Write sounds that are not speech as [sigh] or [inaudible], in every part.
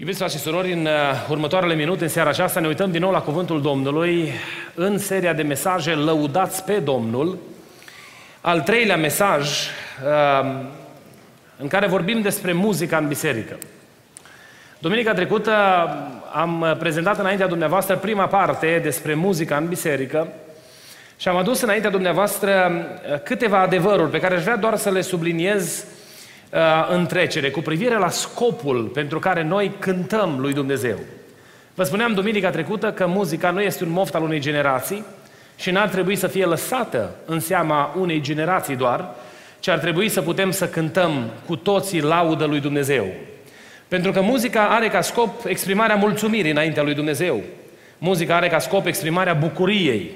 Iubiți frate și surori, în uh, următoarele minute, în seara aceasta, ne uităm din nou la Cuvântul Domnului în seria de mesaje Lăudați pe Domnul. Al treilea mesaj uh, în care vorbim despre muzica în biserică. Duminica trecută am prezentat înaintea dumneavoastră prima parte despre muzica în biserică și am adus înaintea dumneavoastră uh, câteva adevăruri pe care aș vrea doar să le subliniez uh, în trecere cu privire la scopul pentru care noi cântăm lui Dumnezeu. Vă spuneam duminica trecută că muzica nu este un moft al unei generații și n-ar trebui să fie lăsată în seama unei generații doar, ci ar trebui să putem să cântăm cu toții laudă lui Dumnezeu. Pentru că muzica are ca scop exprimarea mulțumirii înaintea lui Dumnezeu. Muzica are ca scop exprimarea bucuriei.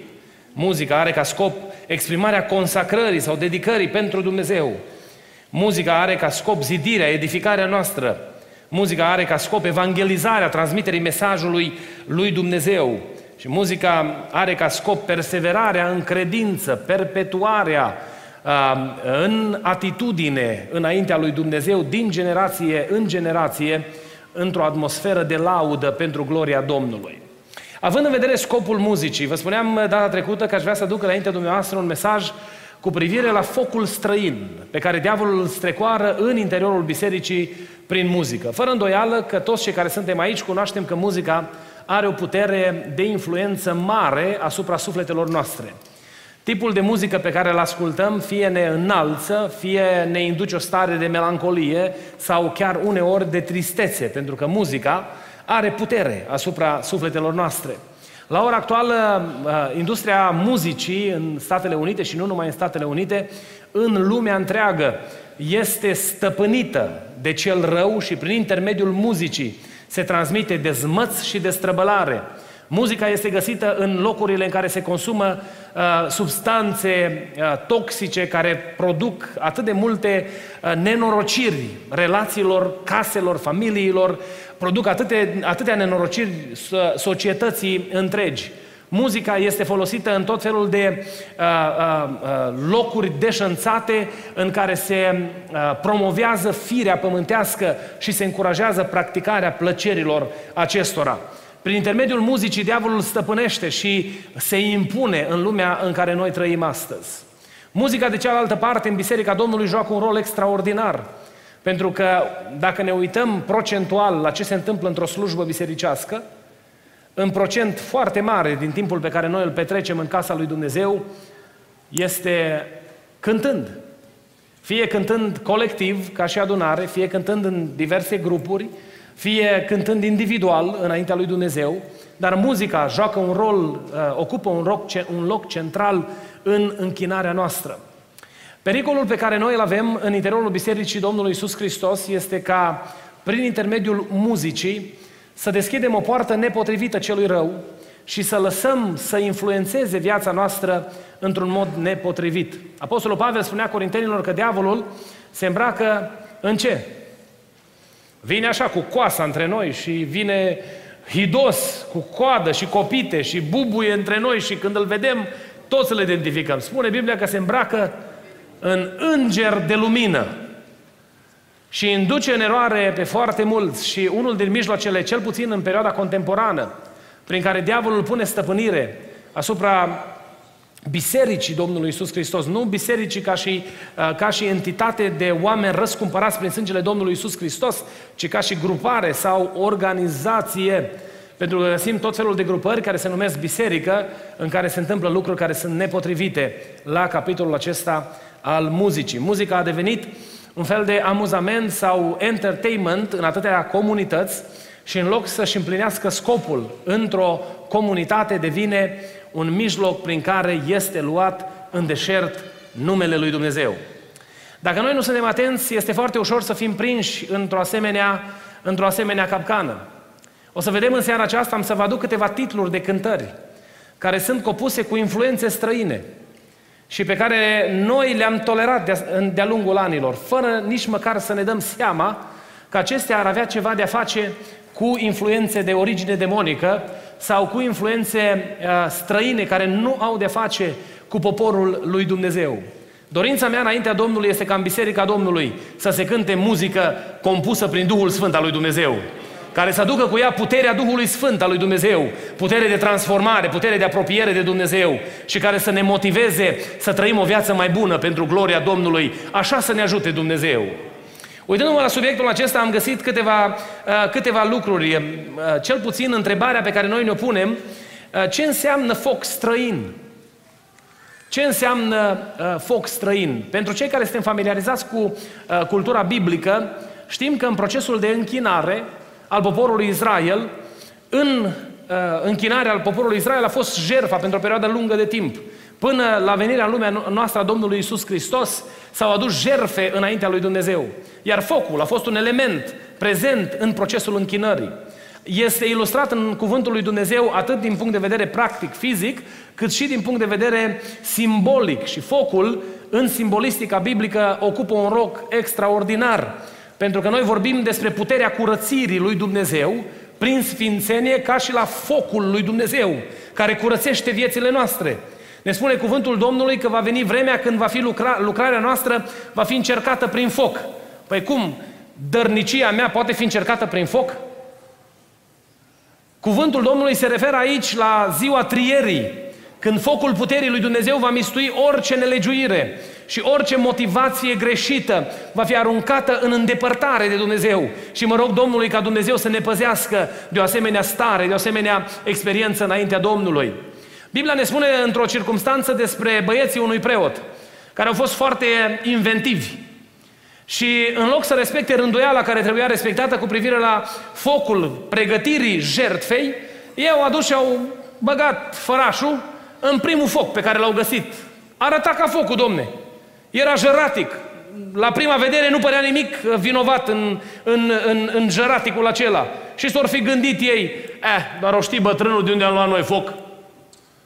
Muzica are ca scop exprimarea consacrării sau dedicării pentru Dumnezeu. Muzica are ca scop zidirea, edificarea noastră. Muzica are ca scop evangelizarea, transmiterii mesajului lui Dumnezeu. Și muzica are ca scop perseverarea în credință, perpetuarea în atitudine înaintea lui Dumnezeu, din generație în generație, într-o atmosferă de laudă pentru gloria Domnului. Având în vedere scopul muzicii, vă spuneam data trecută că aș vrea să duc înaintea dumneavoastră un mesaj cu privire la focul străin pe care diavolul îl strecoară în interiorul bisericii prin muzică. Fără îndoială că toți cei care suntem aici cunoaștem că muzica are o putere de influență mare asupra sufletelor noastre. Tipul de muzică pe care îl ascultăm fie ne înalță, fie ne induce o stare de melancolie sau chiar uneori de tristețe, pentru că muzica are putere asupra sufletelor noastre. La ora actuală, uh, industria muzicii în Statele Unite și nu numai în Statele Unite, în lumea întreagă, este stăpânită de cel rău și prin intermediul muzicii se transmite dezmăț și destrăbălare. Muzica este găsită în locurile în care se consumă uh, substanțe uh, toxice care produc atât de multe uh, nenorociri relațiilor, caselor, familiilor, produc atâtea, atâtea nenorociri societății întregi. Muzica este folosită în tot felul de uh, uh, uh, locuri deșanțate în care se uh, promovează firea pământească și se încurajează practicarea plăcerilor acestora. Prin intermediul muzicii, diavolul stăpânește și se impune în lumea în care noi trăim astăzi. Muzica, de cealaltă parte, în Biserica Domnului joacă un rol extraordinar. Pentru că dacă ne uităm procentual la ce se întâmplă într-o slujbă bisericească, în procent foarte mare din timpul pe care noi îl petrecem în casa lui Dumnezeu, este cântând. Fie cântând colectiv, ca și adunare, fie cântând în diverse grupuri, fie cântând individual înaintea lui Dumnezeu, dar muzica joacă un rol, uh, ocupă un loc, un loc central în închinarea noastră. Pericolul pe care noi îl avem în interiorul Bisericii Domnului Isus Hristos este ca, prin intermediul muzicii, să deschidem o poartă nepotrivită celui rău și să lăsăm să influențeze viața noastră într-un mod nepotrivit. Apostolul Pavel spunea Corintenilor că diavolul se îmbracă în ce? Vine așa cu coasa între noi și vine hidos, cu coadă și copite și bubuie între noi și când îl vedem, toți îl identificăm. Spune Biblia că se îmbracă în înger de lumină și induce în eroare pe foarte mulți și unul din mijloacele, cel puțin în perioada contemporană, prin care diavolul pune stăpânire asupra bisericii Domnului Isus Hristos, nu bisericii ca și, uh, ca și entitate de oameni răscumpărați prin sângele Domnului Isus Hristos, ci ca și grupare sau organizație. Pentru că găsim tot felul de grupări care se numesc biserică, în care se întâmplă lucruri care sunt nepotrivite la capitolul acesta al muzicii. Muzica a devenit un fel de amuzament sau entertainment în atâtea comunități și în loc să-și împlinească scopul într-o comunitate devine un mijloc prin care este luat în deșert numele lui Dumnezeu. Dacă noi nu suntem atenți, este foarte ușor să fim prinși într-o asemenea, într-o asemenea capcană. O să vedem în seara aceasta, am să vă aduc câteva titluri de cântări care sunt compuse cu influențe străine și pe care noi le-am tolerat de-a lungul anilor, fără nici măcar să ne dăm seama că acestea ar avea ceva de a face cu influențe de origine demonică sau cu influențe uh, străine care nu au de face cu poporul lui Dumnezeu. Dorința mea înaintea Domnului este ca în Biserica Domnului să se cânte muzică compusă prin Duhul Sfânt al lui Dumnezeu care să aducă cu ea puterea Duhului Sfânt al lui Dumnezeu, putere de transformare, putere de apropiere de Dumnezeu și care să ne motiveze să trăim o viață mai bună pentru gloria Domnului. Așa să ne ajute Dumnezeu. Uitându-mă la subiectul acesta, am găsit câteva, uh, câteva lucruri. Uh, cel puțin întrebarea pe care noi ne-o punem, uh, ce înseamnă foc străin? Ce înseamnă uh, foc străin? Pentru cei care suntem familiarizați cu uh, cultura biblică, știm că în procesul de închinare al poporului Israel, în uh, închinarea al poporului Israel a fost jerfa pentru o perioadă lungă de timp. Până la venirea în lumea noastră a Domnului Isus Hristos, s-au adus jerfe înaintea lui Dumnezeu. Iar focul a fost un element prezent în procesul închinării. Este ilustrat în cuvântul lui Dumnezeu atât din punct de vedere practic, fizic, cât și din punct de vedere simbolic. Și focul, în simbolistica biblică, ocupă un rol extraordinar. Pentru că noi vorbim despre puterea curățirii lui Dumnezeu prin sfințenie ca și la focul lui Dumnezeu, care curățește viețile noastre. Ne spune cuvântul Domnului că va veni vremea când va fi lucra, lucrarea noastră va fi încercată prin foc. Păi cum? Dărnicia mea poate fi încercată prin foc? Cuvântul Domnului se referă aici la ziua trierii, când focul puterii lui Dumnezeu va mistui orice nelegiuire și orice motivație greșită va fi aruncată în îndepărtare de Dumnezeu. Și mă rog Domnului ca Dumnezeu să ne păzească de o asemenea stare, de o asemenea experiență înaintea Domnului. Biblia ne spune într-o circunstanță despre băieții unui preot, care au fost foarte inventivi. Și în loc să respecte rânduiala care trebuia respectată cu privire la focul pregătirii jertfei, ei au adus și au băgat fărașul în primul foc pe care l-au găsit. Arăta ca focul, domne. Era jăratic. La prima vedere nu părea nimic vinovat în, în, în, în jăraticul acela. Și s-or fi gândit ei, eh, dar o știi bătrânul de unde am luat noi foc.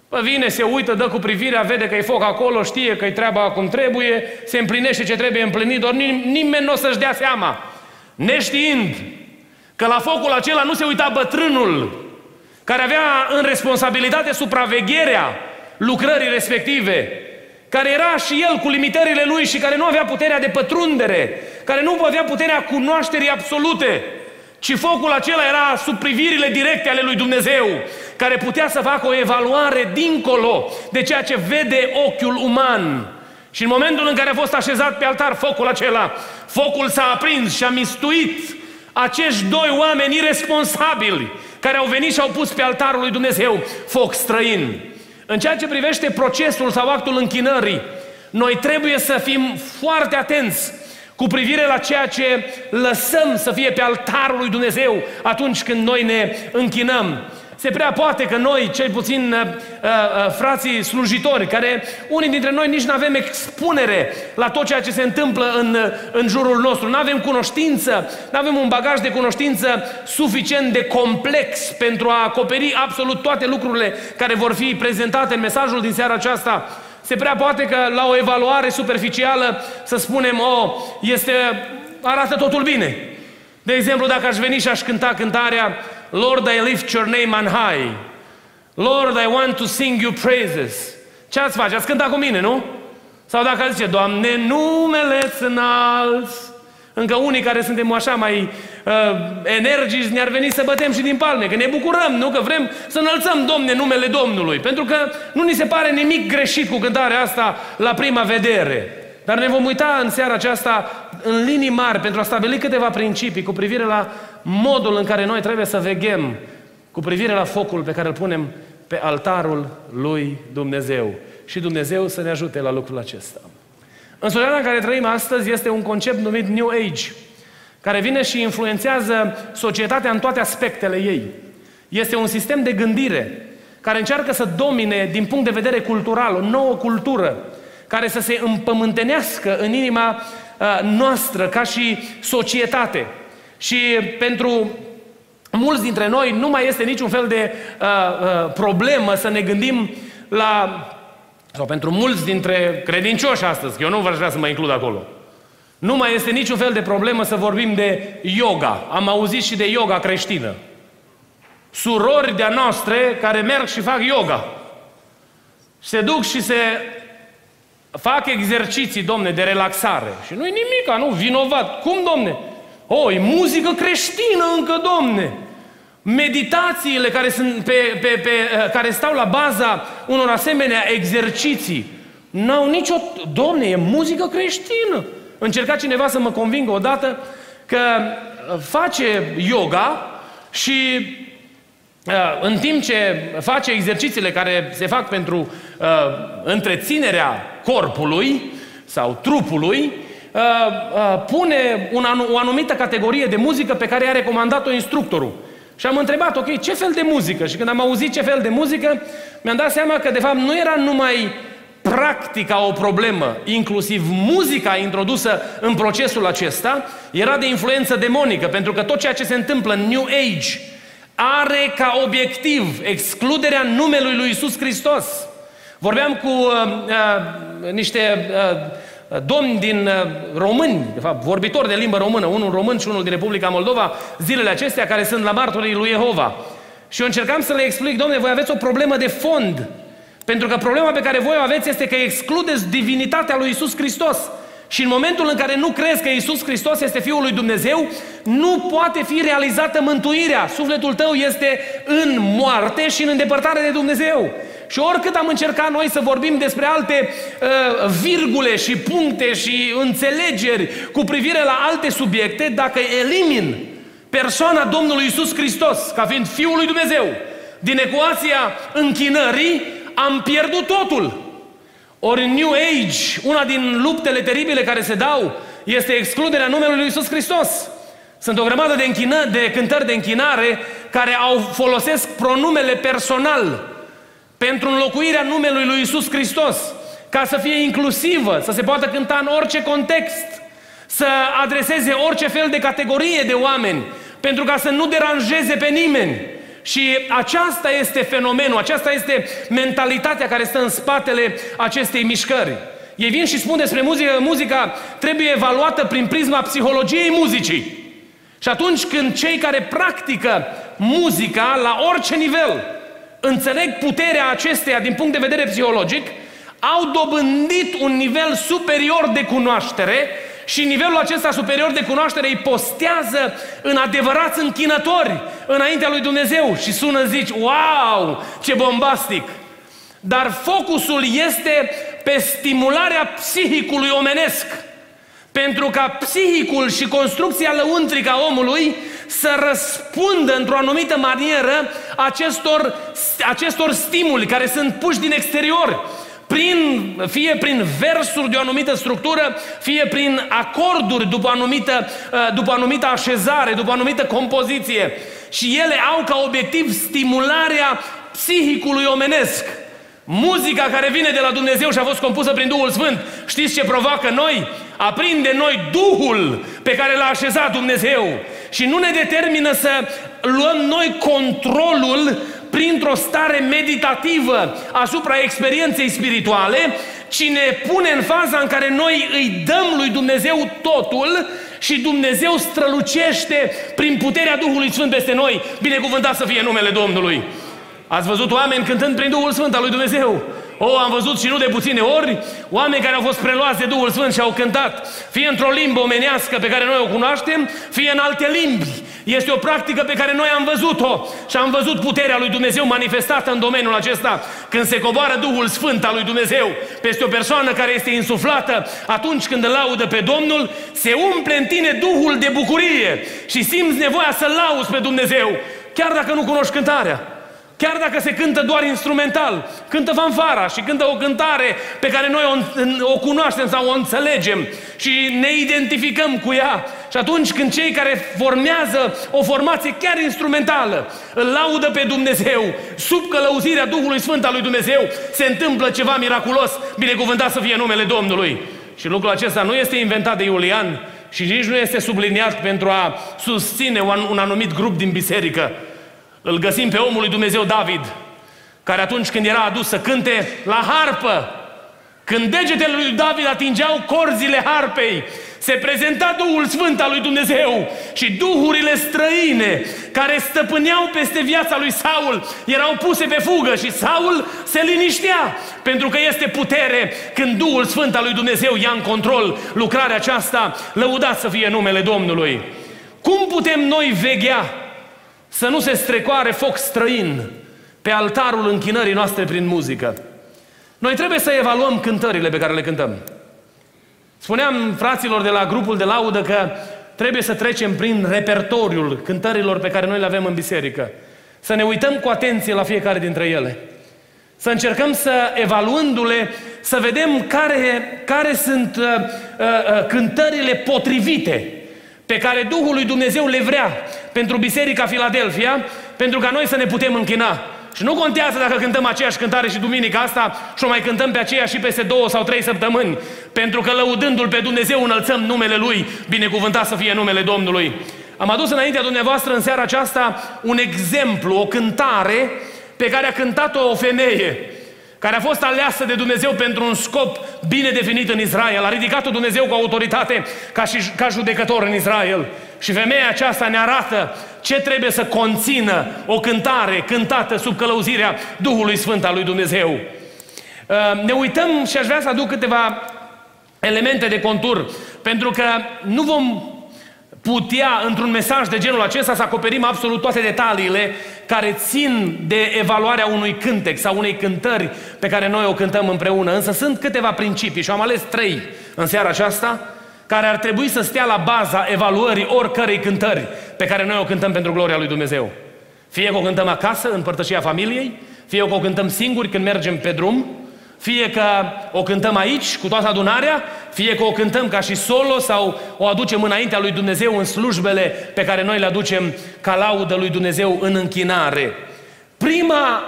Pă vine, se uită, dă cu privirea, vede că e foc acolo, știe că e treaba cum trebuie, se împlinește ce trebuie împlinit, doar nimeni nu o să-și dea seama. Neștiind că la focul acela nu se uita bătrânul, care avea în responsabilitate supravegherea lucrării respective, care era și el cu limitările lui și care nu avea puterea de pătrundere, care nu avea puterea cunoașterii absolute, ci focul acela era sub privirile directe ale lui Dumnezeu, care putea să facă o evaluare dincolo de ceea ce vede ochiul uman. Și în momentul în care a fost așezat pe altar focul acela, focul s-a aprins și a mistuit acești doi oameni irresponsabili care au venit și au pus pe altarul lui Dumnezeu foc străin. În ceea ce privește procesul sau actul închinării, noi trebuie să fim foarte atenți cu privire la ceea ce lăsăm să fie pe altarul lui Dumnezeu atunci când noi ne închinăm. Se prea poate că noi, cel puțin uh, uh, frații slujitori, care unii dintre noi nici nu avem expunere la tot ceea ce se întâmplă în, uh, în jurul nostru, nu avem cunoștință, nu avem un bagaj de cunoștință suficient de complex pentru a acoperi absolut toate lucrurile care vor fi prezentate în mesajul din seara aceasta. Se prea poate că la o evaluare superficială să spunem, oh, este, arată totul bine. De exemplu, dacă aș veni și aș cânta cântarea Lord, I lift your name on high. Lord, I want to sing you praises. Ce ați face? Ați cânta cu mine, nu? Sau dacă ați zice, Doamne, numele-ți înalți. Încă unii care suntem așa mai uh, energici ne-ar veni să bătem și din palme, că ne bucurăm, nu? Că vrem să înălțăm, Domne, numele Domnului. Pentru că nu ni se pare nimic greșit cu cântarea asta la prima vedere. Dar ne vom uita în seara aceasta în linii mari pentru a stabili câteva principii cu privire la modul în care noi trebuie să veghem cu privire la focul pe care îl punem pe altarul lui Dumnezeu. Și Dumnezeu să ne ajute la lucrul acesta. În societatea în care trăim astăzi este un concept numit New Age, care vine și influențează societatea în toate aspectele ei. Este un sistem de gândire care încearcă să domine din punct de vedere cultural, o nouă cultură, care să se împământenească în inima uh, noastră ca și societate. Și pentru mulți dintre noi nu mai este niciun fel de uh, uh, problemă să ne gândim la, sau pentru mulți dintre credincioși astăzi, că eu nu vreau vrea să mă includ acolo, nu mai este niciun fel de problemă să vorbim de yoga. Am auzit și de yoga creștină. Surori de-a noastre care merg și fac yoga. Se duc și se fac exerciții, domne, de relaxare. Și nu-i nimic, nu, vinovat. Cum, domne? O, e muzică creștină încă, domne. Meditațiile care, sunt pe, pe, pe, eh, care stau la baza unor asemenea exerciții n-au nicio... Domne, e muzică creștină. Încerca cineva să mă convingă odată că face yoga și uh, în timp ce face exercițiile care se fac pentru uh, întreținerea corpului sau trupului, uh, uh, pune un anu- o anumită categorie de muzică pe care i-a recomandat-o instructorul. Și am întrebat, ok, ce fel de muzică? Și când am auzit ce fel de muzică, mi-am dat seama că de fapt nu era numai practica o problemă, inclusiv muzica introdusă în procesul acesta, era de influență demonică, pentru că tot ceea ce se întâmplă în New Age are ca obiectiv excluderea numelui lui Isus Hristos. Vorbeam cu uh, uh, niște uh, domni din uh, români, de fapt, vorbitori de limbă română, unul român și unul din Republica Moldova, zilele acestea, care sunt la martorii lui Jehova. Și eu încercam să le explic, domnule, voi aveți o problemă de fond. Pentru că problema pe care voi o aveți este că excludeți divinitatea lui Isus Hristos. Și în momentul în care nu crezi că Isus Hristos este Fiul lui Dumnezeu, nu poate fi realizată mântuirea. Sufletul tău este în moarte și în îndepărtare de Dumnezeu. Și oricât am încercat noi să vorbim despre alte uh, virgule și puncte și înțelegeri cu privire la alte subiecte, dacă elimin persoana Domnului Isus Hristos ca fiind Fiul lui Dumnezeu din ecuația închinării, am pierdut totul. Ori în New Age, una din luptele teribile care se dau este excluderea numelui lui Isus Hristos. Sunt o grămadă de, închină, de cântări de închinare care au folosesc pronumele personal pentru înlocuirea numelui lui Isus Hristos, ca să fie inclusivă, să se poată cânta în orice context, să adreseze orice fel de categorie de oameni, pentru ca să nu deranjeze pe nimeni. Și aceasta este fenomenul, aceasta este mentalitatea care stă în spatele acestei mișcări. Ei vin și spun despre muzică, muzica trebuie evaluată prin prisma psihologiei muzicii. Și atunci când cei care practică muzica la orice nivel înțeleg puterea acesteia din punct de vedere psihologic, au dobândit un nivel superior de cunoaștere și nivelul acesta superior de cunoaștere îi postează în adevărați închinători înaintea lui Dumnezeu și sună zici, wow, ce bombastic! Dar focusul este pe stimularea psihicului omenesc. Pentru ca psihicul și construcția lăuntrică a omului să răspundă într-o anumită manieră acestor, acestor stimuli care sunt puși din exterior prin, fie prin versuri de o anumită structură, fie prin acorduri după anumită, uh, după anumită așezare, după anumită compoziție. Și ele au ca obiectiv stimularea psihicului omenesc. Muzica care vine de la Dumnezeu și a fost compusă prin Duhul Sfânt, știți ce provoacă noi? Aprinde noi Duhul pe care l-a așezat Dumnezeu și nu ne determină să luăm noi controlul printr-o stare meditativă asupra experienței spirituale, ci ne pune în faza în care noi îi dăm lui Dumnezeu totul și Dumnezeu strălucește prin puterea Duhului Sfânt peste noi. Binecuvântat să fie numele Domnului! Ați văzut oameni cântând prin Duhul Sfânt al lui Dumnezeu? O, am văzut și nu de puține ori oameni care au fost preluați de Duhul Sfânt și au cântat, fie într-o limbă omenească pe care noi o cunoaștem, fie în alte limbi. Este o practică pe care noi am văzut-o și am văzut puterea lui Dumnezeu manifestată în domeniul acesta. Când se coboară Duhul Sfânt al lui Dumnezeu peste o persoană care este insuflată, atunci când îl laudă pe Domnul, se umple în tine Duhul de bucurie și simți nevoia să lauzi pe Dumnezeu, chiar dacă nu cunoști cântarea. Chiar dacă se cântă doar instrumental, cântă fanfara și cântă o cântare pe care noi o, o cunoaștem sau o înțelegem și ne identificăm cu ea. Și atunci când cei care formează o formație chiar instrumentală îl laudă pe Dumnezeu, sub călăuzirea Duhului Sfânt al lui Dumnezeu, se întâmplă ceva miraculos, binecuvântat să fie numele Domnului. Și lucrul acesta nu este inventat de Iulian, și nici nu este subliniat pentru a susține un, un anumit grup din biserică. Îl găsim pe omul lui Dumnezeu David, care atunci când era adus să cânte la harpă, când degetele lui David atingeau corzile harpei, se prezenta Duhul Sfânt al lui Dumnezeu și duhurile străine care stăpâneau peste viața lui Saul erau puse pe fugă și Saul se liniștea pentru că este putere când Duhul Sfânt al lui Dumnezeu ia în control lucrarea aceasta, lăudat să fie numele Domnului. Cum putem noi veghea să nu se strecoare foc străin pe altarul închinării noastre prin muzică? Noi trebuie să evaluăm cântările pe care le cântăm. Spuneam fraților de la grupul de laudă că trebuie să trecem prin repertoriul cântărilor pe care noi le avem în biserică. Să ne uităm cu atenție la fiecare dintre ele. Să încercăm să, evaluându-le, să vedem care, care sunt uh, uh, cântările potrivite pe care Duhul lui Dumnezeu le vrea pentru Biserica Filadelfia, pentru ca noi să ne putem închina. Și nu contează dacă cântăm aceeași cântare și duminica asta și o mai cântăm pe aceea și peste două sau trei săptămâni. Pentru că lăudându-L pe Dumnezeu înălțăm numele Lui, binecuvântat să fie numele Domnului. Am adus înaintea dumneavoastră în seara aceasta un exemplu, o cântare pe care a cântat-o o femeie care a fost aleasă de Dumnezeu pentru un scop bine definit în Israel. A ridicat-o Dumnezeu cu autoritate ca, și, ca judecător în Israel. Și femeia aceasta ne arată ce trebuie să conțină o cântare cântată sub călăuzirea Duhului Sfânt al lui Dumnezeu. Uh, ne uităm și aș vrea să aduc câteva elemente de contur, pentru că nu vom putea, într-un mesaj de genul acesta, să acoperim absolut toate detaliile care țin de evaluarea unui cântec sau unei cântări pe care noi o cântăm împreună. Însă sunt câteva principii și am ales trei în seara aceasta care ar trebui să stea la baza evaluării oricărei cântări pe care noi o cântăm pentru gloria lui Dumnezeu. Fie că o cântăm acasă, în părtășia familiei, fie că o cântăm singuri când mergem pe drum, fie că o cântăm aici cu toată adunarea, fie că o cântăm ca și solo sau o aducem înaintea lui Dumnezeu în slujbele pe care noi le aducem ca laudă lui Dumnezeu în închinare. Prima,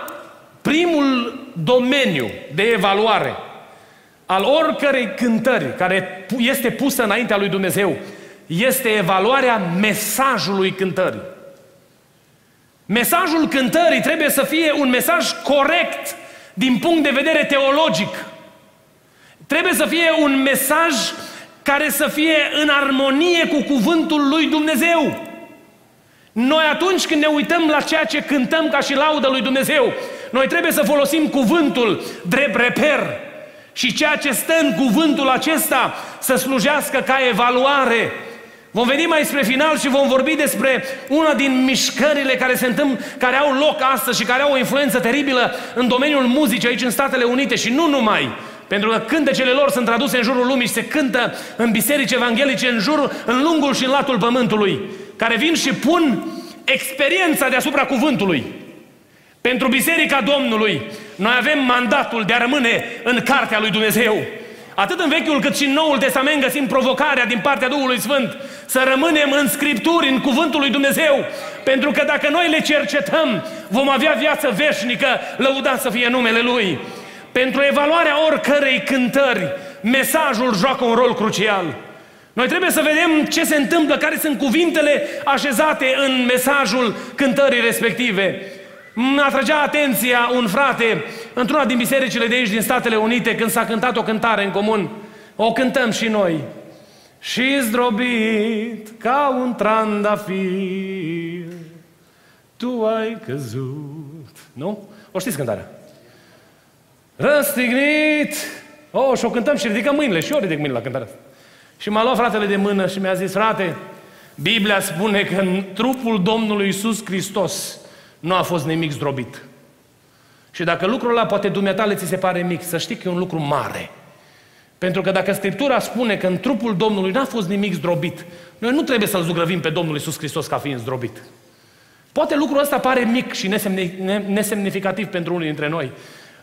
primul domeniu de evaluare al oricărei cântări care este pusă înaintea lui Dumnezeu este evaluarea mesajului cântării. Mesajul cântării trebuie să fie un mesaj corect din punct de vedere teologic. Trebuie să fie un mesaj care să fie în armonie cu cuvântul lui Dumnezeu. Noi atunci când ne uităm la ceea ce cântăm ca și laudă lui Dumnezeu, noi trebuie să folosim cuvântul drept reper și ceea ce stă în cuvântul acesta să slujească ca evaluare Vom veni mai spre final și vom vorbi despre una din mișcările care se întâmplă, care au loc astăzi și care au o influență teribilă în domeniul muzicii aici în Statele Unite și nu numai. Pentru că cântecele lor sunt traduse în jurul lumii și se cântă în biserici evanghelice în jurul, în lungul și în latul pământului, care vin și pun experiența deasupra cuvântului. Pentru Biserica Domnului, noi avem mandatul de a rămâne în cartea lui Dumnezeu. Atât în Vechiul cât și în Noul Testament găsim provocarea din partea Duhului Sfânt să rămânem în Scripturi, în Cuvântul lui Dumnezeu. Pentru că dacă noi le cercetăm, vom avea viață veșnică, lăudat să fie numele Lui. Pentru evaluarea oricărei cântări, mesajul joacă un rol crucial. Noi trebuie să vedem ce se întâmplă, care sunt cuvintele așezate în mesajul cântării respective. Mă atragea atenția un frate într-una din bisericile de aici, din Statele Unite, când s-a cântat o cântare în comun. O cântăm și noi. Și zdrobit ca un trandafir, tu ai căzut. Nu? O știți cântarea? Răstignit! Oh, și o cântăm și ridicăm mâinile. Și eu ridic mâinile la cântarea asta. Și m-a luat fratele de mână și mi-a zis, frate, Biblia spune că în trupul Domnului Isus Hristos nu a fost nimic zdrobit. Și dacă lucrul ăla poate dumneata ți se pare mic, să știi că e un lucru mare. Pentru că dacă Scriptura spune că în trupul Domnului n-a fost nimic zdrobit, noi nu trebuie să-L zugrăvim pe Domnul Isus Hristos ca fiind zdrobit. Poate lucrul ăsta pare mic și nesemnificativ pentru unii dintre noi,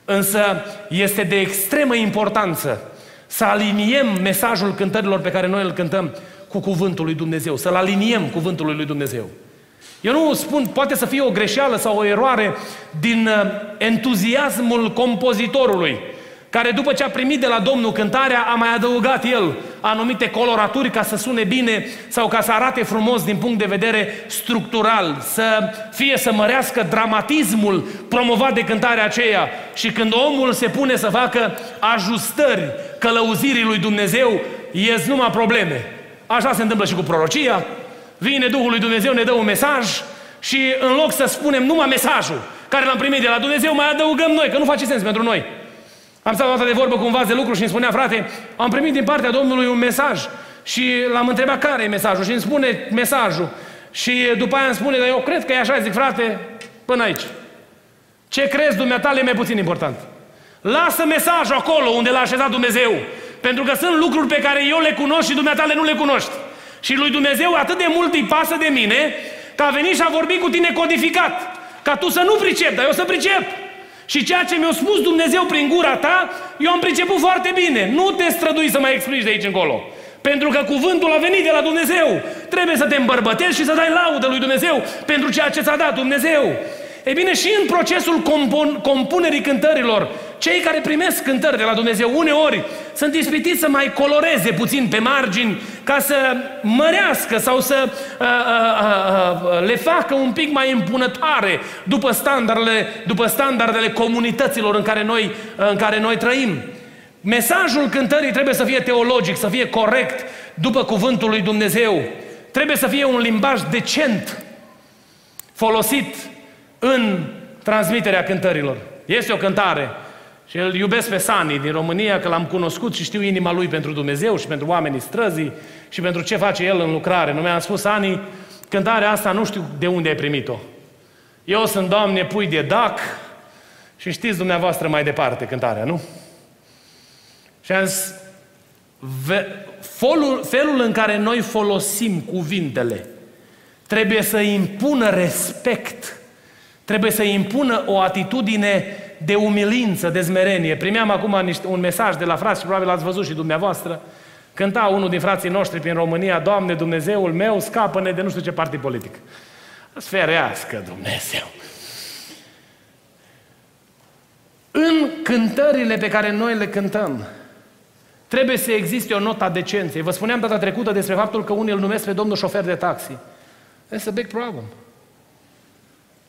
însă este de extremă importanță să aliniem mesajul cântărilor pe care noi îl cântăm cu cuvântul lui Dumnezeu, să-l aliniem cuvântul lui Dumnezeu. Eu nu spun, poate să fie o greșeală sau o eroare din uh, entuziasmul compozitorului, care după ce a primit de la Domnul cântarea, a mai adăugat el anumite coloraturi ca să sune bine sau ca să arate frumos din punct de vedere structural, să fie să mărească dramatismul promovat de cântarea aceea. Și când omul se pune să facă ajustări călăuzirii lui Dumnezeu, ies numai probleme. Așa se întâmplă și cu prorocia. Vine Duhul lui Dumnezeu, ne dă un mesaj și în loc să spunem numai mesajul care l-am primit de la Dumnezeu, mai adăugăm noi, că nu face sens pentru noi. Am stat o dată de vorbă cu un vas de lucru și îmi spunea, frate, am primit din partea Domnului un mesaj și l-am întrebat care e mesajul și îmi spune mesajul. Și după aia îmi spune, dar eu cred că e așa, zic, frate, până aici. Ce crezi dumneata e mai puțin important. Lasă mesajul acolo unde l-a așezat Dumnezeu. Pentru că sunt lucruri pe care eu le cunosc și dumneata nu le cunoști. Și lui Dumnezeu atât de mult îi pasă de mine, că a venit și a vorbit cu tine codificat. Ca tu să nu pricep, dar eu să pricep. Și ceea ce mi-a spus Dumnezeu prin gura ta, eu am priceput foarte bine. Nu te strădui să mai explici de aici încolo. Pentru că cuvântul a venit de la Dumnezeu. Trebuie să te îmbărbătești și să dai laudă lui Dumnezeu pentru ceea ce ți-a dat Dumnezeu. E bine, și în procesul compun- compunerii cântărilor, cei care primesc cântări de la Dumnezeu uneori sunt ispitiți să mai coloreze puțin pe margini ca să mărească sau să uh, uh, uh, le facă un pic mai impunătoare după standardele, după standardele comunităților în care, noi, în care noi trăim. Mesajul cântării trebuie să fie teologic, să fie corect după cuvântul lui Dumnezeu. Trebuie să fie un limbaj decent, folosit în transmiterea cântărilor. Este o cântare și îl iubesc pe Sani din România, că l-am cunoscut și știu inima lui pentru Dumnezeu și pentru oamenii străzii și pentru ce face el în lucrare. Nu mi-am spus, Sani, cântarea asta nu știu de unde ai primit-o. Eu sunt, Doamne, pui de dac și știți dumneavoastră mai departe cântarea, nu? Și am zis, felul, felul în care noi folosim cuvintele trebuie să impună respect, trebuie să impună o atitudine de umilință, de zmerenie. Primeam acum niște, un mesaj de la frați și probabil ați văzut și dumneavoastră. Cânta unul din frații noștri prin România, Doamne Dumnezeul meu, scapă-ne de nu știu ce partid politic. Sferească Dumnezeu! În cântările pe care noi le cântăm, trebuie să existe o notă a decenței. Vă spuneam data trecută despre faptul că unii îl numesc pe domnul șofer de taxi. It's a big problem.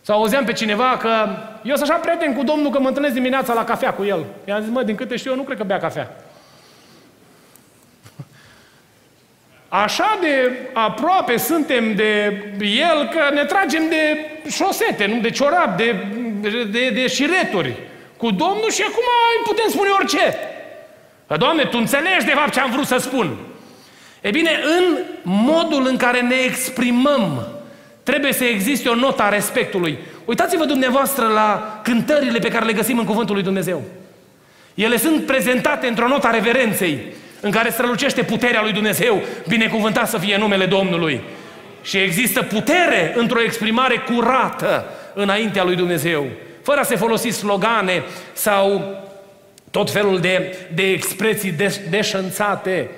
Sau auzeam pe cineva că eu sunt așa prieten cu Domnul că mă întâlnesc dimineața la cafea cu el. I-am zis, mă, din câte știu eu, nu cred că bea cafea. [laughs] Așa de aproape suntem de el că ne tragem de șosete, nu de ciorap, de, de, de șireturi cu Domnul și acum putem spune orice. Că, Doamne, Tu înțelegi de fapt ce am vrut să spun. E bine, în modul în care ne exprimăm Trebuie să existe o notă a respectului. Uitați-vă dumneavoastră la cântările pe care le găsim în Cuvântul lui Dumnezeu. Ele sunt prezentate într-o notă a reverenței, în care strălucește puterea lui Dumnezeu, binecuvântat să fie numele Domnului. Și există putere într-o exprimare curată înaintea lui Dumnezeu, fără a se folosi slogane sau tot felul de, de expresii deșanțate.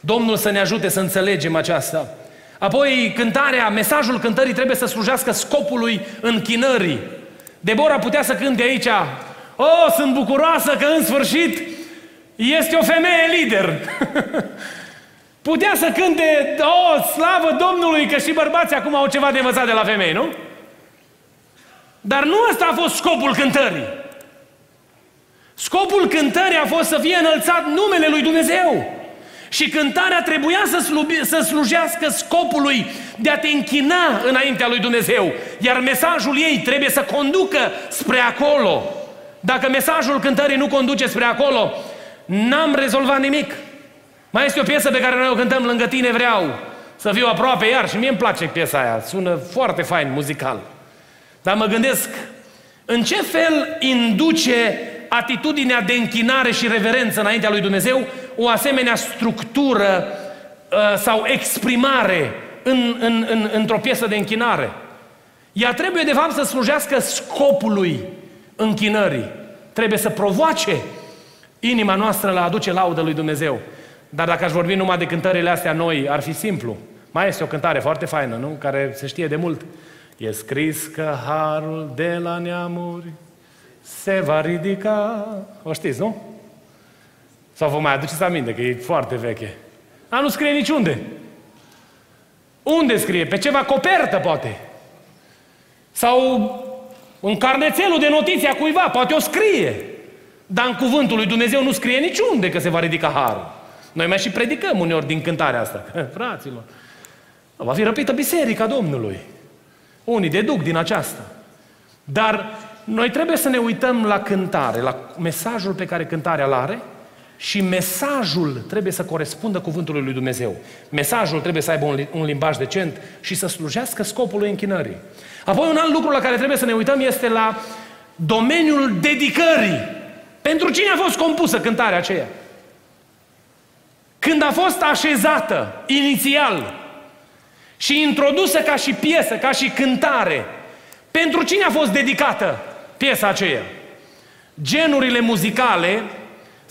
Domnul să ne ajute să înțelegem aceasta. Apoi cântarea, mesajul cântării trebuie să slujească scopului închinării. Debora putea să cânte aici, Oh, sunt bucuroasă că în sfârșit este o femeie lider. [laughs] Putea să cânte, oh, slavă Domnului că și bărbații acum au ceva de învățat de la femei, nu? Dar nu ăsta a fost scopul cântării. Scopul cântării a fost să fie înălțat numele lui Dumnezeu. Și cântarea trebuia să, slubi, să slujească scopului de a te închina înaintea lui Dumnezeu. Iar mesajul ei trebuie să conducă spre acolo. Dacă mesajul cântării nu conduce spre acolo, n-am rezolvat nimic. Mai este o piesă pe care noi o cântăm lângă tine vreau. Să fiu aproape iar și mie îmi place piesa aia. Sună foarte fain, muzical. Dar mă gândesc, în ce fel induce atitudinea de închinare și reverență înaintea lui Dumnezeu o asemenea structură uh, sau exprimare în, în, în, într-o piesă de închinare. Ea trebuie, de fapt, să slujească scopului închinării. Trebuie să provoace inima noastră la aduce laudă lui Dumnezeu. Dar dacă aș vorbi numai de cântările astea noi, ar fi simplu. Mai este o cântare foarte faină, nu? Care se știe de mult. E scris că harul de la neamuri se va ridica. O știți, nu? Sau vă mai aduceți aminte că e foarte veche. Dar nu scrie niciunde. Unde scrie? Pe ceva copertă, poate. Sau în carnețelul de notiție a cuiva, poate o scrie. Dar în cuvântul lui Dumnezeu nu scrie niciunde că se va ridica harul. Noi mai și predicăm uneori din cântarea asta. [laughs] Fraților, va fi răpită biserica Domnului. Unii deduc din aceasta. Dar noi trebuie să ne uităm la cântare, la mesajul pe care cântarea îl are și mesajul trebuie să corespundă cuvântului lui Dumnezeu. Mesajul trebuie să aibă un, un limbaj decent și să slujească scopului închinării. Apoi un alt lucru la care trebuie să ne uităm este la domeniul dedicării. Pentru cine a fost compusă cântarea aceea? Când a fost așezată inițial și introdusă ca și piesă, ca și cântare, pentru cine a fost dedicată piesa aceea? Genurile muzicale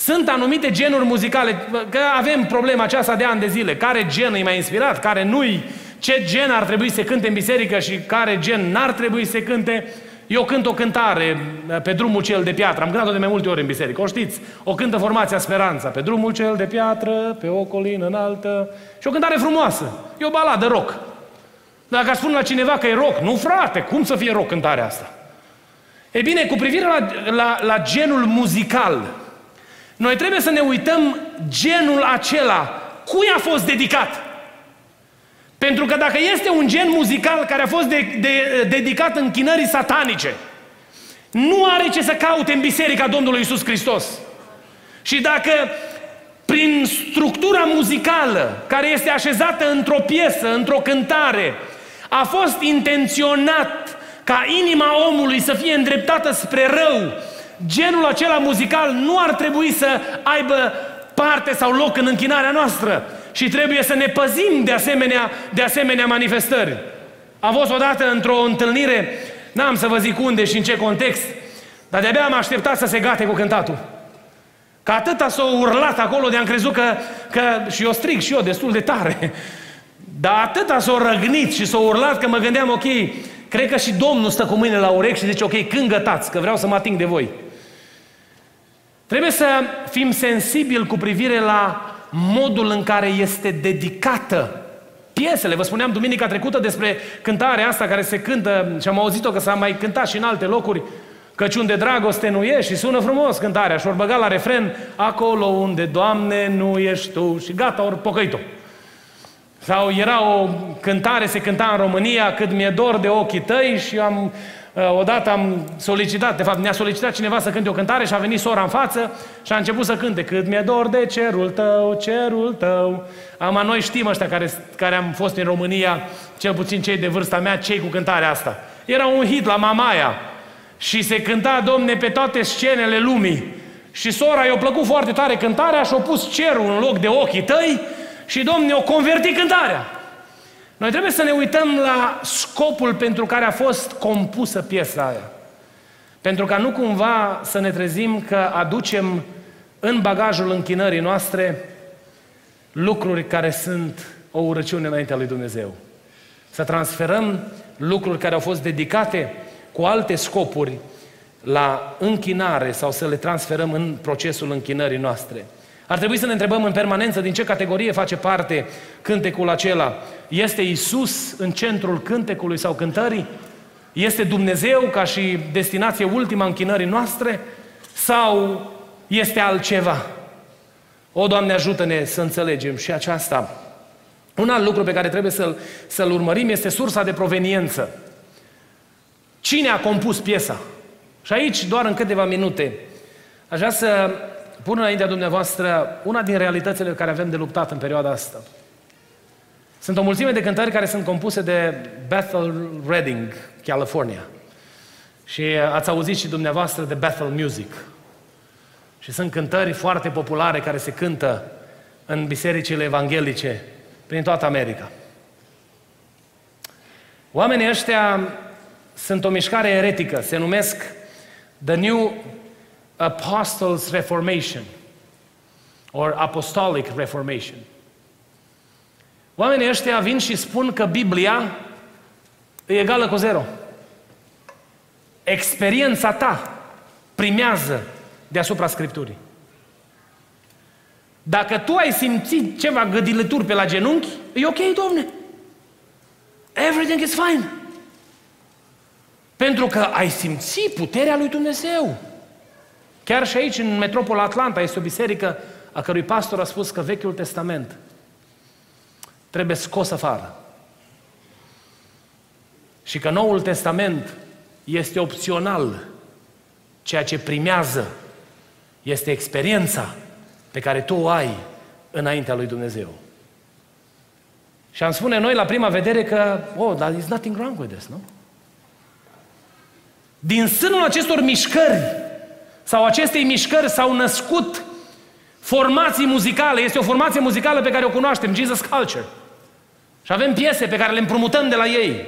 sunt anumite genuri muzicale, că avem problema aceasta de ani de zile. Care gen e mai inspirat, care nu-i, ce gen ar trebui să cânte în biserică și care gen n-ar trebui să cânte. Eu cânt o cântare uh, pe drumul cel de piatră. Am cântat-o de mai multe ori în biserică. O știți? O cântă formația Speranța. Pe drumul cel de piatră, pe o colină înaltă. Și o cântare frumoasă. E o baladă rock. Dacă aș spune la cineva că e rock, nu frate, cum să fie rock cântarea asta? E bine, cu privire la, la, la genul muzical, noi trebuie să ne uităm genul acela, cui a fost dedicat. Pentru că dacă este un gen muzical care a fost de, de, dedicat închinării satanice, nu are ce să caute în Biserica Domnului Isus Hristos. Și dacă prin structura muzicală care este așezată într-o piesă, într-o cântare, a fost intenționat ca inima omului să fie îndreptată spre rău, genul acela muzical nu ar trebui să aibă parte sau loc în închinarea noastră și trebuie să ne păzim de asemenea, de asemenea manifestări. A fost odată într-o întâlnire, n-am să vă zic unde și în ce context, dar de-abia am așteptat să se gate cu cântatul. Că atâta s-a urlat acolo de am crezut că, că și eu strig și eu destul de tare. Dar atâta s-a răgnit și s-a urlat că mă gândeam, ok, cred că și Domnul stă cu mâine la urechi și zice, ok, când gătați, că vreau să mă ating de voi. Trebuie să fim sensibili cu privire la modul în care este dedicată piesele. Vă spuneam duminica trecută despre cântarea asta care se cântă și am auzit-o că s-a mai cântat și în alte locuri. Căci unde dragoste nu e și sună frumos cântarea și ori băga la refren acolo unde, Doamne, nu ești Tu și gata, ori pocăit-o. Sau era o cântare, se cânta în România, cât mi-e dor de ochii tăi și am Uh, odată am solicitat, de fapt ne-a solicitat cineva să cânte o cântare și a venit sora în față și a început să cânte Cât mi-e dor de cerul tău, cerul tău. Am, noi știm ăștia care, care am fost în România, cel puțin cei de vârsta mea, cei cu cântarea asta. Era un hit la Mamaia și se cânta, domne, pe toate scenele lumii. Și sora i-a plăcut foarte tare cântarea și a pus cerul în loc de ochii tăi și domne, o converti cântarea. Noi trebuie să ne uităm la scopul pentru care a fost compusă piesa aia. Pentru ca nu cumva să ne trezim că aducem în bagajul închinării noastre lucruri care sunt o urăciune înaintea lui Dumnezeu. Să transferăm lucruri care au fost dedicate cu alte scopuri la închinare sau să le transferăm în procesul închinării noastre. Ar trebui să ne întrebăm în permanență din ce categorie face parte cântecul acela. Este Isus în centrul cântecului sau cântării? Este Dumnezeu ca și destinație ultima închinării noastre? Sau este altceva? O, Doamne, ajută-ne să înțelegem și aceasta. Un alt lucru pe care trebuie să-l, să-l urmărim este sursa de proveniență. Cine a compus piesa? Și aici, doar în câteva minute, aș vrea să pun înaintea dumneavoastră una din realitățile care avem de luptat în perioada asta. Sunt o mulțime de cântări care sunt compuse de Bethel Redding, California. Și ați auzit și dumneavoastră de Bethel Music. Și sunt cântări foarte populare care se cântă în bisericile evanghelice prin toată America. Oamenii ăștia sunt o mișcare eretică, se numesc The New Apostles' Reformation or Apostolic Reformation. Oamenii ăștia vin și spun că Biblia e egală cu zero. Experiența ta primează deasupra Scripturii. Dacă tu ai simțit ceva gădilături pe la genunchi, e ok, domne. Everything is fine. Pentru că ai simțit puterea lui Dumnezeu. Chiar și aici, în metropola Atlanta, este o biserică a cărui pastor a spus că Vechiul Testament trebuie scos afară. Și că Noul Testament este opțional. Ceea ce primează este experiența pe care tu o ai înaintea lui Dumnezeu. Și am spune noi la prima vedere că, oh, dar there's nothing wrong with this, nu? Din sânul acestor mișcări sau acestei mișcări s-au născut formații muzicale. Este o formație muzicală pe care o cunoaștem, Jesus Culture. Și avem piese pe care le împrumutăm de la ei.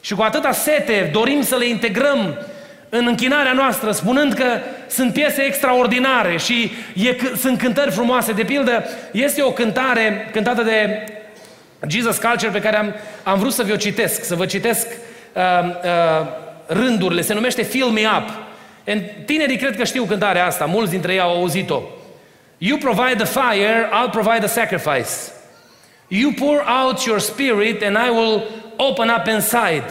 Și cu atâta sete dorim să le integrăm în închinarea noastră, spunând că sunt piese extraordinare și e, sunt cântări frumoase. De pildă, este o cântare cântată de Jesus Culture pe care am, am vrut să vi-o citesc, să vă citesc uh, uh, rândurile. Se numește Fill Me Up. And tinerii cred că știu cântarea asta, mulți dintre ei au auzit-o. You provide the fire, I'll provide the sacrifice. You pour out your spirit and I will open up inside.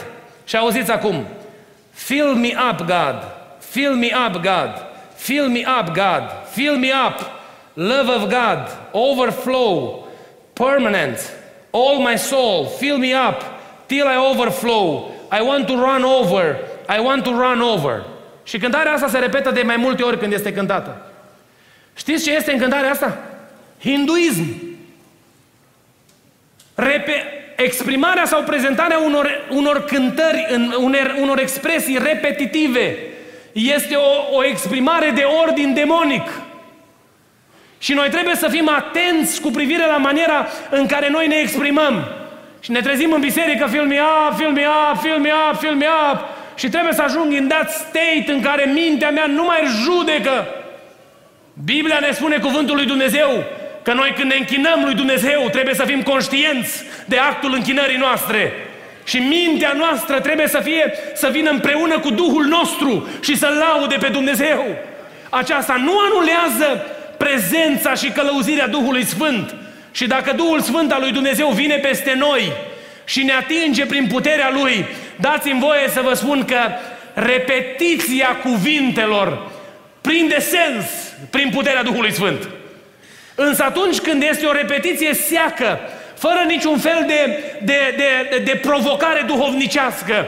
Și auziți acum. Fill me up, God. Fill me up, God. Fill me up, God. Fill me up. Love of God. Overflow. Permanent. All my soul. Fill me up till I overflow. I want to run over. I want to run over. Și cântarea asta se repetă de mai multe ori când este cântată. Știți ce este în cântarea asta? Hinduism. Repe- exprimarea sau prezentarea unor, unor cântări, în, unor, unor expresii repetitive este o, o exprimare de ordin demonic. Și noi trebuie să fim atenți cu privire la maniera în care noi ne exprimăm. Și ne trezim în biserică, fill me up, fill me up, fill me up, fill me up. Și trebuie să ajung în that state în care mintea mea nu mai judecă. Biblia ne spune cuvântul lui Dumnezeu că noi când ne închinăm lui Dumnezeu trebuie să fim conștienți de actul închinării noastre. Și mintea noastră trebuie să fie, să vină împreună cu Duhul nostru și să laude pe Dumnezeu. Aceasta nu anulează prezența și călăuzirea Duhului Sfânt. Și dacă Duhul Sfânt al lui Dumnezeu vine peste noi și ne atinge prin puterea Lui, dați-mi voie să vă spun că repetiția cuvintelor prinde sens prin puterea Duhului Sfânt. Însă atunci când este o repetiție seacă, fără niciun fel de, de, de, de provocare duhovnicească,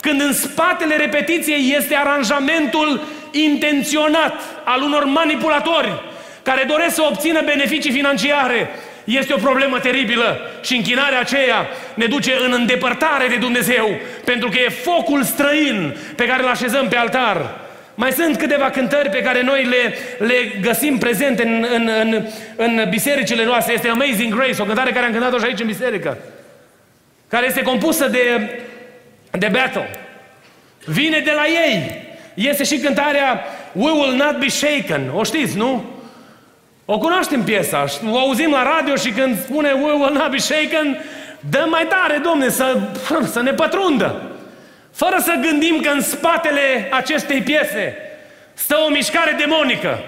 când în spatele repetiției este aranjamentul intenționat al unor manipulatori care doresc să obțină beneficii financiare, este o problemă teribilă și închinarea aceea ne duce în îndepărtare de Dumnezeu, pentru că e focul străin pe care îl așezăm pe altar. Mai sunt câteva cântări pe care noi le, le găsim prezente în, în, în, în bisericile noastre. Este Amazing Grace, o cântare care am cântat-o și aici în biserică. Care este compusă de, de battle. Vine de la ei. Este și cântarea We Will Not Be Shaken. O știți, nu? O cunoaștem piesa. O auzim la radio și când spune We Will Not Be Shaken, dă mai tare, domne, să, [laughs] să ne pătrundă. Fără să gândim că în spatele acestei piese stă o mișcare demonică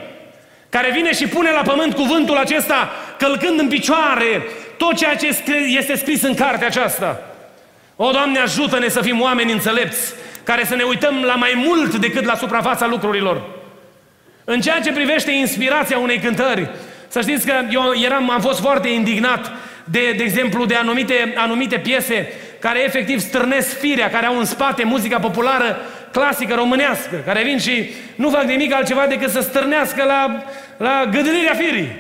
care vine și pune la pământ cuvântul acesta călcând în picioare tot ceea ce este scris în cartea aceasta. O, Doamne, ajută-ne să fim oameni înțelepți, care să ne uităm la mai mult decât la suprafața lucrurilor. În ceea ce privește inspirația unei cântări, să știți că eu eram, am fost foarte indignat de, de exemplu, de anumite, anumite piese care efectiv stârnesc firea, care au în spate muzica populară clasică românească, care vin și nu fac nimic altceva decât să stârnească la, la gâdilirea firii.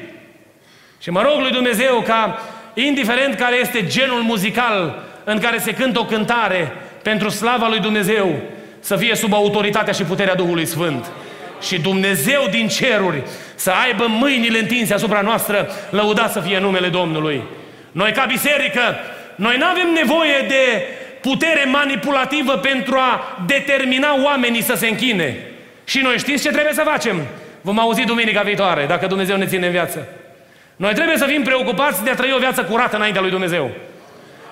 Și mă rog lui Dumnezeu ca, indiferent care este genul muzical în care se cântă o cântare pentru slava lui Dumnezeu, să fie sub autoritatea și puterea Duhului Sfânt. Și Dumnezeu din ceruri să aibă mâinile întinse asupra noastră, lăudat să fie numele Domnului. Noi ca biserică noi nu avem nevoie de putere manipulativă pentru a determina oamenii să se închine. Și noi știți ce trebuie să facem? Vom auzi duminica viitoare, dacă Dumnezeu ne ține în viață. Noi trebuie să fim preocupați de a trăi o viață curată înaintea lui Dumnezeu.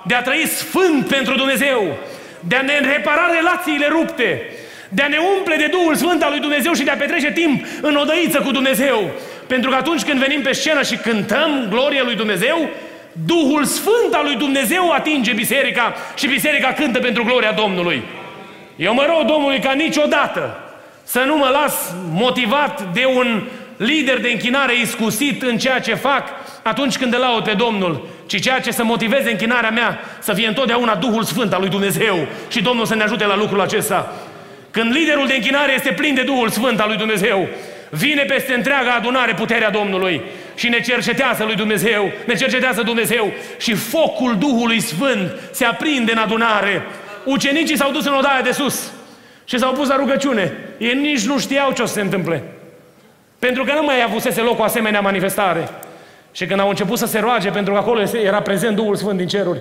De a trăi sfânt pentru Dumnezeu. De a ne repara relațiile rupte. De a ne umple de Duhul Sfânt al lui Dumnezeu și de a petrece timp în odăiță cu Dumnezeu. Pentru că atunci când venim pe scenă și cântăm gloria lui Dumnezeu, Duhul Sfânt al lui Dumnezeu atinge biserica și biserica cântă pentru gloria Domnului. Eu mă rog Domnului ca niciodată să nu mă las motivat de un lider de închinare iscusit în ceea ce fac atunci când îl laud pe Domnul, ci ceea ce să motiveze închinarea mea să fie întotdeauna Duhul Sfânt al lui Dumnezeu și Domnul să ne ajute la lucrul acesta. Când liderul de închinare este plin de Duhul Sfânt al lui Dumnezeu, vine peste întreaga adunare puterea Domnului și ne cercetează lui Dumnezeu, ne cercetează Dumnezeu și focul Duhului Sfânt se aprinde în adunare. Ucenicii s-au dus în odaia de sus și s-au pus la rugăciune. Ei nici nu știau ce o să se întâmple. Pentru că nu mai avusese loc o asemenea manifestare. Și când au început să se roage, pentru că acolo era prezent Duhul Sfânt din ceruri,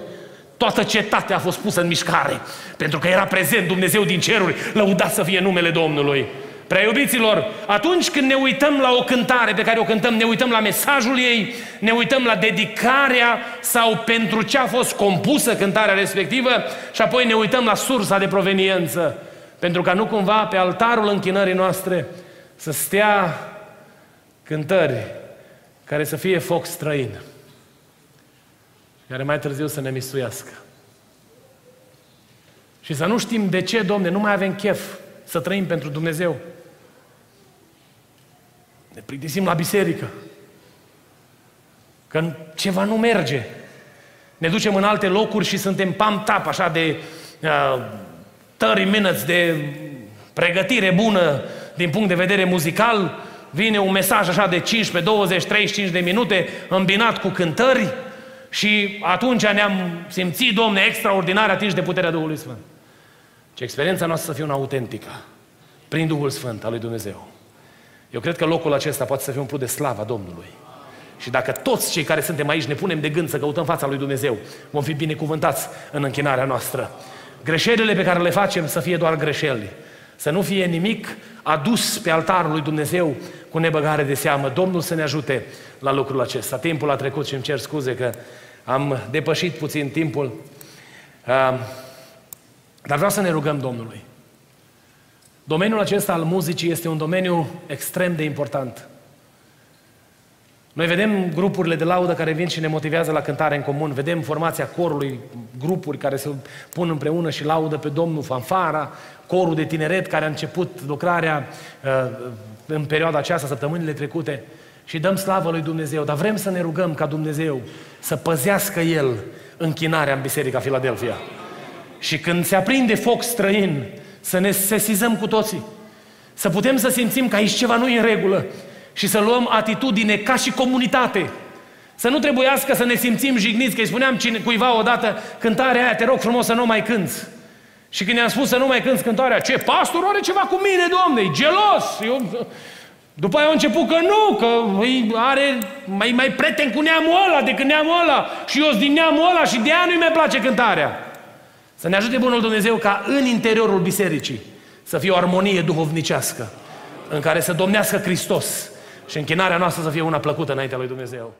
toată cetatea a fost pusă în mișcare. Pentru că era prezent Dumnezeu din ceruri, lăudat să fie numele Domnului. Prea iubiților, atunci când ne uităm la o cântare pe care o cântăm, ne uităm la mesajul ei, ne uităm la dedicarea sau pentru ce a fost compusă cântarea respectivă și apoi ne uităm la sursa de proveniență. Pentru ca nu cumva pe altarul închinării noastre să stea cântări care să fie foc străin, care mai târziu să ne mistuiască. Și să nu știm de ce, Domne, nu mai avem chef să trăim pentru Dumnezeu. Ne plictisim la biserică. Că ceva nu merge. Ne ducem în alte locuri și suntem pam-tap, așa de uh, 30 minutes de pregătire bună din punct de vedere muzical, vine un mesaj așa de 15, 20, 35 de minute, îmbinat cu cântări și atunci ne-am simțit, Domne, extraordinar atinși de puterea Duhului Sfânt. Ce experiența noastră să fie una autentică, prin Duhul Sfânt al lui Dumnezeu. Eu cred că locul acesta poate să fie umplut de slava Domnului. Și dacă toți cei care suntem aici ne punem de gând să căutăm fața lui Dumnezeu, vom fi binecuvântați în închinarea noastră. Greșelile pe care le facem să fie doar greșeli. Să nu fie nimic adus pe altarul lui Dumnezeu cu nebăgare de seamă. Domnul să ne ajute la lucrul acesta. Timpul a trecut și îmi cer scuze că am depășit puțin timpul. Dar vreau să ne rugăm Domnului. Domeniul acesta al muzicii este un domeniu extrem de important. Noi vedem grupurile de laudă care vin și ne motivează la cântare în comun, vedem formația corului, grupuri care se pun împreună și laudă pe Domnul, fanfara, corul de tineret care a început lucrarea uh, în perioada aceasta, săptămânile trecute, și dăm slavă lui Dumnezeu, dar vrem să ne rugăm ca Dumnezeu să păzească El închinarea în Biserica Filadelfia. Și când se aprinde foc străin, să ne sesizăm cu toții, să putem să simțim că aici ceva nu e în regulă și să luăm atitudine ca și comunitate. Să nu trebuiască să ne simțim jigniți, că îi spuneam cine, cuiva odată cântarea aia, te rog frumos să nu mai cânți. Și când i-am spus să nu mai cânți cântarea, ce, pastorul are ceva cu mine, domne, e gelos. Eu, după aia a început că nu, că are mai, mai prieten cu neamul ăla decât neamul ăla. Și eu sunt din neamul ăla și de aia nu-i mai place cântarea. Să ne ajute Bunul Dumnezeu ca în interiorul bisericii să fie o armonie duhovnicească în care să domnească Hristos și închinarea noastră să fie una plăcută înaintea lui Dumnezeu.